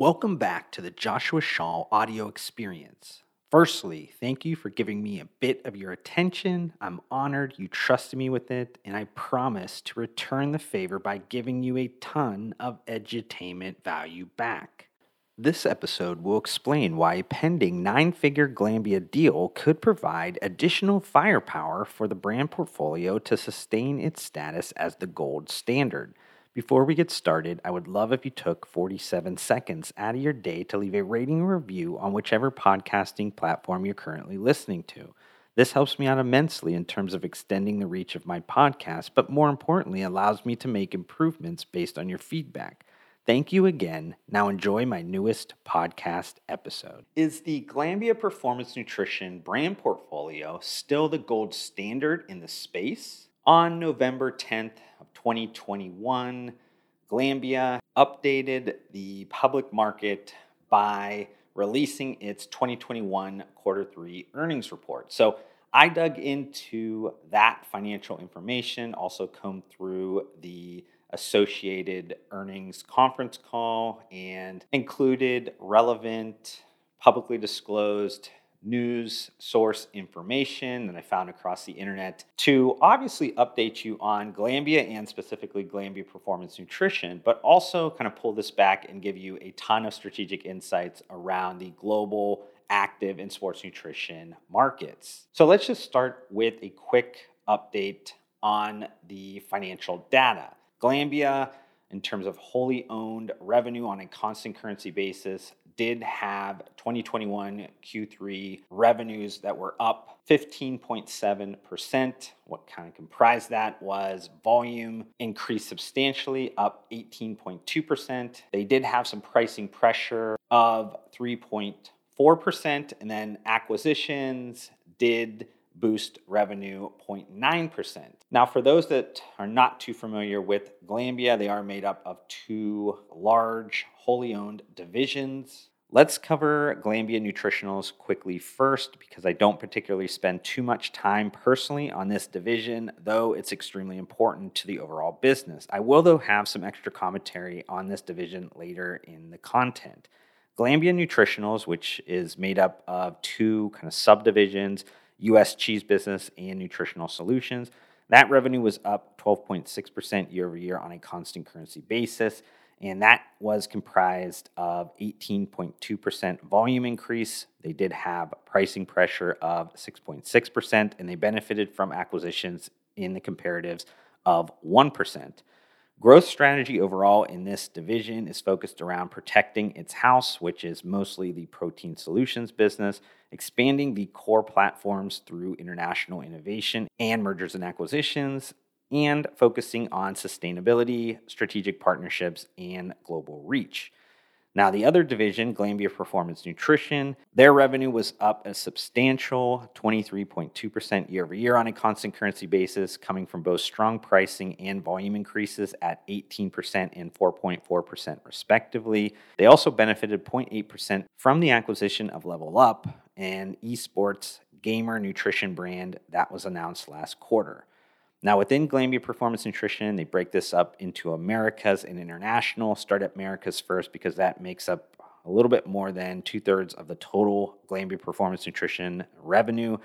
Welcome back to the Joshua Schall audio experience. Firstly, thank you for giving me a bit of your attention. I'm honored you trusted me with it, and I promise to return the favor by giving you a ton of edutainment value back. This episode will explain why a pending nine figure Glanbia deal could provide additional firepower for the brand portfolio to sustain its status as the gold standard. Before we get started, I would love if you took 47 seconds out of your day to leave a rating or review on whichever podcasting platform you're currently listening to. This helps me out immensely in terms of extending the reach of my podcast, but more importantly, allows me to make improvements based on your feedback. Thank you again. Now enjoy my newest podcast episode. Is the Glanbia Performance Nutrition brand portfolio still the gold standard in the space? On November 10th, of 2021, Glanbia updated the public market by releasing its 2021 quarter three earnings report. So I dug into that financial information, also combed through the associated earnings conference call, and included relevant, publicly disclosed news source information that I found across the internet to obviously update you on Glanbia and specifically Glanbia Performance Nutrition, but also kind of pull this back and give you a ton of strategic insights around the global active and sports nutrition markets. So let's just start with a quick update on the financial data. Glanbia, in terms of wholly owned revenue on a constant currency basis, did have 2021 Q3 revenues that were up 15.7%. What kind of comprised that was volume increased substantially, up 18.2%. They did have some pricing pressure of 3.4%, and then acquisitions did boost revenue 0.9%. Now, for those that are not too familiar with Glanbia, they are made up of two large wholly owned divisions. Let's cover Glanbia Nutritionals quickly first because I don't particularly spend too much time personally on this division, though it's extremely important to the overall business. I will, though, have some extra commentary on this division later in the content. Glanbia Nutritionals, which is made up of two kind of subdivisions, US cheese business and nutritional solutions, that revenue was up 12.6% year over year on a constant currency basis and that was comprised of 18.2% volume increase. They did have pricing pressure of 6.6%, and they benefited from acquisitions in the comparatives of 1%. Growth strategy overall in this division is focused around protecting its house, which is mostly the protein solutions business, expanding the core platforms through international innovation and mergers and acquisitions, and focusing on sustainability, strategic partnerships, and global reach. Now, the other division, Glanbia Performance Nutrition, their revenue was up a substantial 23.2% year over year on a constant currency basis, coming from both strong pricing and volume increases at 18% and 4.4% respectively. They also benefited 0.8% from the acquisition of LevlUp, an esports gamer nutrition brand that was announced last quarter. Now, within Glanbia Performance Nutrition, they break this up into Americas and International. Start at Americas first because that makes up a little bit more than two thirds of the total Glanbia Performance Nutrition revenue.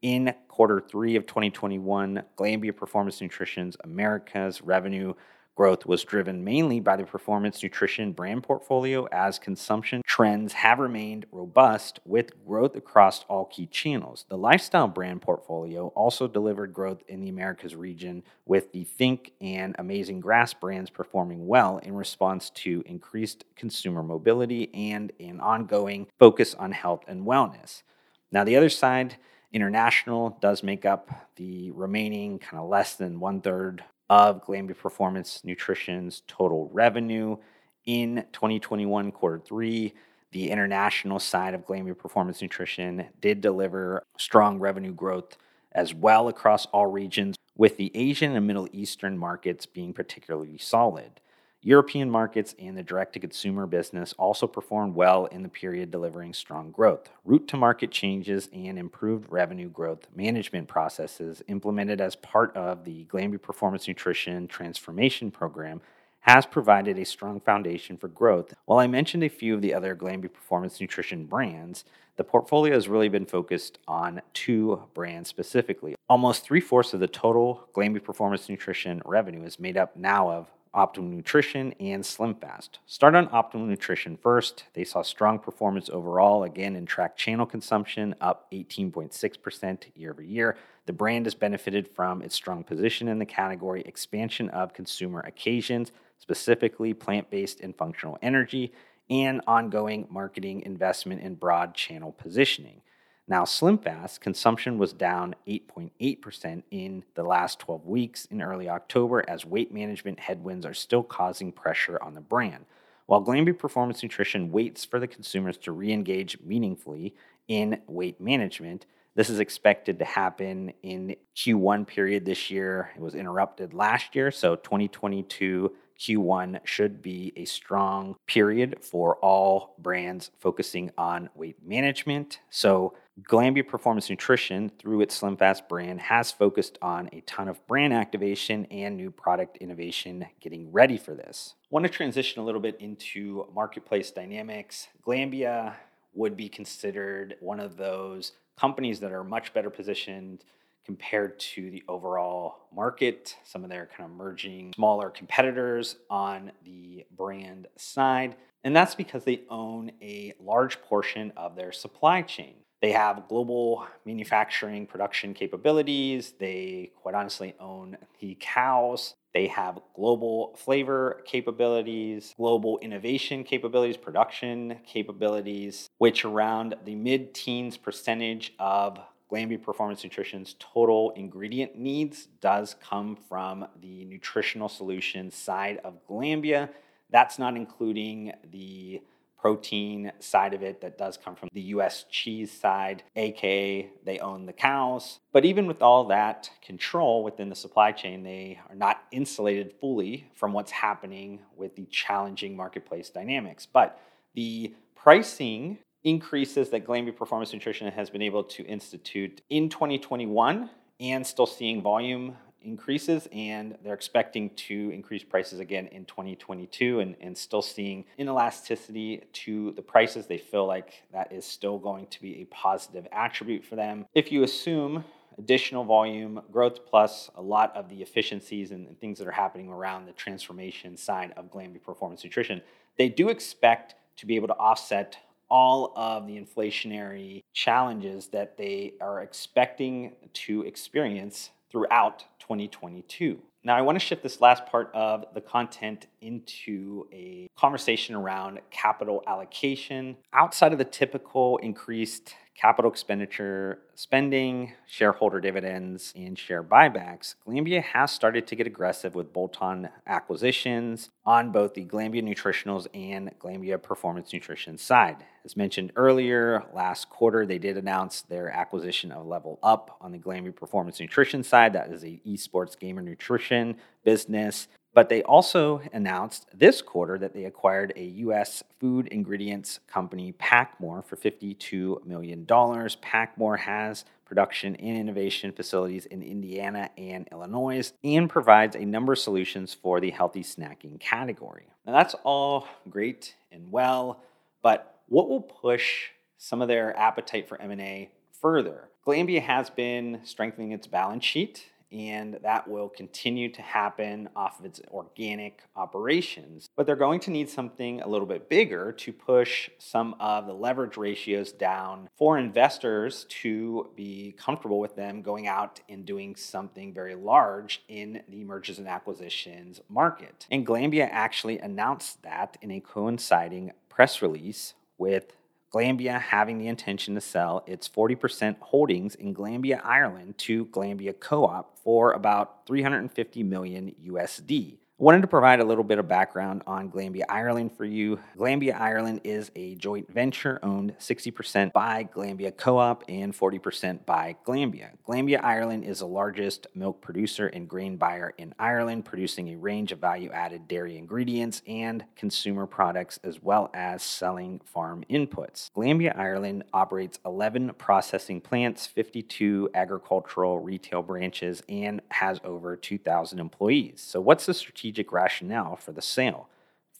In quarter three of 2021, Glanbia Performance Nutrition's Americas revenue Growth was driven mainly by the performance nutrition brand portfolio as consumption trends have remained robust with growth across all key channels. The lifestyle brand portfolio also delivered growth in the Americas region with the Think and Amazing Grass brands performing well in response to increased consumer mobility and an ongoing focus on health and wellness. Now, the other side, international does make up the remaining kind of less than one third of Glanbia Performance Nutrition's total revenue in 2021 quarter three. The international side of Glanbia Performance Nutrition did deliver strong revenue growth as well across all regions, with the Asian and Middle Eastern markets being particularly solid. European markets and the direct to consumer business also performed well in the period, delivering strong growth. Route to market changes and improved revenue growth management processes implemented as part of the Glanbia Performance Nutrition Transformation Program has provided a strong foundation for growth. While I mentioned a few of the other Glanbia Performance Nutrition brands, the portfolio has really been focused on two brands specifically. Almost three fourths of the total Glanbia Performance Nutrition revenue is made up now of Optimum Nutrition and SlimFast. Start on Optimum Nutrition first. They saw strong performance overall, again in track channel consumption, up 18.6% year over year. The brand has benefited from its strong position in the category, expansion of consumer occasions, specifically plant based and functional energy, and ongoing marketing investment in broad channel positioning. Now, SlimFast consumption was down 8.8% in the last 12 weeks in early October as weight management headwinds are still causing pressure on the brand. While Glanbia Performance Nutrition waits for the consumers to re engage meaningfully in weight management, this is expected to happen in Q1 period this year. It was interrupted last year, so 2022 Q1 should be a strong period for all brands focusing on weight management. So Glanbia Performance Nutrition, through its SlimFast brand, has focused on a ton of brand activation and new product innovation getting ready for this. Want to transition a little bit into marketplace dynamics. Glanbia would be considered one of those companies that are much better positioned compared to the overall market, some of their kind of merging smaller competitors on the brand side. And that's because they own a large portion of their supply chain. They have global manufacturing production capabilities. They, quite honestly, own the cows. They have global flavor capabilities, global innovation capabilities, production capabilities, which around the mid teens percentage of Glanbia Performance Nutrition's total ingredient needs does come from the nutritional solutions side of Glanbia. That's not including the protein side of it that does come from the US cheese side, aka they own the cows. But even with all that control within the supply chain, they are not insulated fully from what's happening with the challenging marketplace dynamics. But the pricing increases that Glanbia Performance Nutrition has been able to institute in 2021 and still seeing volume increases and they're expecting to increase prices again in 2022 and, and still seeing inelasticity to the prices. They feel like that is still going to be a positive attribute for them. If you assume additional volume growth plus a lot of the efficiencies and, and things that are happening around the transformation side of Glanbia Performance Nutrition they do expect to be able to offset all of the inflationary challenges that they are expecting to experience throughout 2022. Now, I want to shift this last part of the content into a conversation around capital allocation. Outside of the typical increased capital expenditure spending, shareholder dividends, and share buybacks, Glanbia has started to get aggressive with bolt on acquisitions on both the Glanbia Nutritionals and Glanbia Performance Nutrition side. As mentioned earlier, last quarter they did announce their acquisition of LevlUp on the Glanbia Performance Nutrition side. That is a esports gamer nutrition business. But they also announced this quarter that they acquired a U.S. food ingredients company, PacMoore, for $52 million. PacMoore has production and innovation facilities in Indiana and Illinois and provides a number of solutions for the healthy snacking category. Now, that's all great and well, but what will push some of their appetite for M&A further? Glanbia has been strengthening its balance sheet and that will continue to happen off of its organic operations. But they're going to need something a little bit bigger to push some of the leverage ratios down for investors to be comfortable with them going out and doing something very large in the mergers and acquisitions market. And Glanbia actually announced that in a coinciding press release with Glanbia having the intention to sell its 40% holdings in Glanbia Ireland to Glanbia Co-op for about 350 million USD wanted to provide a little bit of background on Glanbia Ireland for you. Glanbia Ireland is a joint venture owned 60% by Glanbia Co-op and 40% by Glanbia. Glanbia Ireland is the largest milk producer and grain buyer in Ireland, producing a range of value-added dairy ingredients and consumer products as well as selling farm inputs. Glanbia Ireland operates 11 processing plants, 52 agricultural retail branches and has over 2,000 employees. So what's the strategic strategic rationale for the sale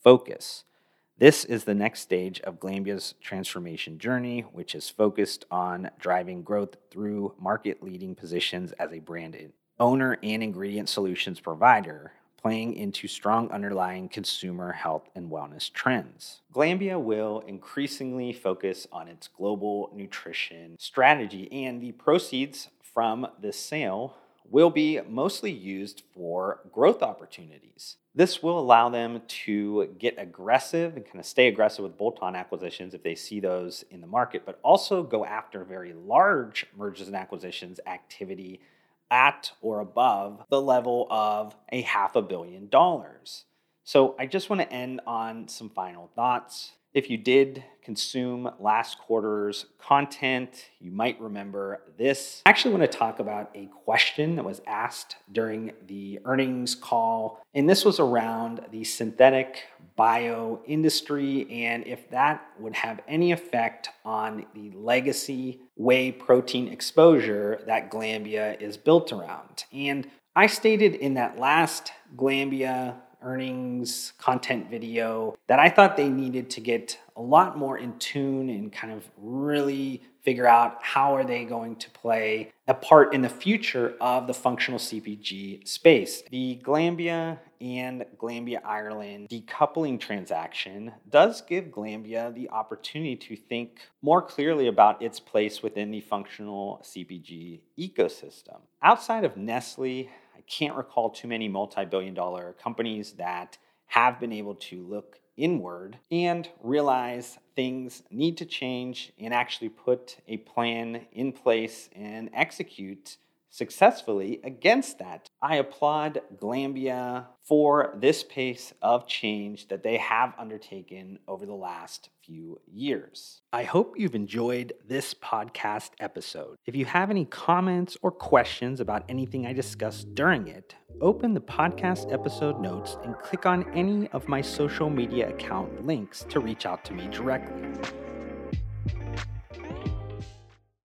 focus. This is the next stage of Glanbia's transformation journey, which is focused on driving growth through market leading positions as a branded owner and ingredient solutions provider, playing into strong underlying consumer health and wellness trends. Glanbia will increasingly focus on its global nutrition strategy, and the proceeds from this sale will be mostly used for growth opportunities. This will allow them to get aggressive and kind of stay aggressive with bolt on acquisitions if they see those in the market, but also go after very large mergers and acquisitions activity at or above the level of a half a billion dollars. So I just want to end on some final thoughts. If you did consume last quarter's content, you might remember this. I actually want to talk about a question that was asked during the earnings call, and this was around the synthetic bio industry and if that would have any effect on the legacy whey protein exposure that Glanbia is built around. And I stated in that last Glanbia earnings content video that I thought they needed to get a lot more in tune and kind of really figure out how are they going to play a part in the future of the functional CPG space. The Glanbia and Glanbia Ireland decoupling transaction does give Glanbia the opportunity to think more clearly about its place within the functional CPG ecosystem. Outside of Nestle, I can't recall too many multi billion dollar companies that have been able to look inward and realize things need to change and actually put a plan in place and execute successfully against that. I applaud Glanbia for this pace of change that they have undertaken over the last few years. I hope you've enjoyed this podcast episode. If you have any comments or questions about anything I discussed during it, open the podcast episode notes and click on any of my social media account links to reach out to me directly.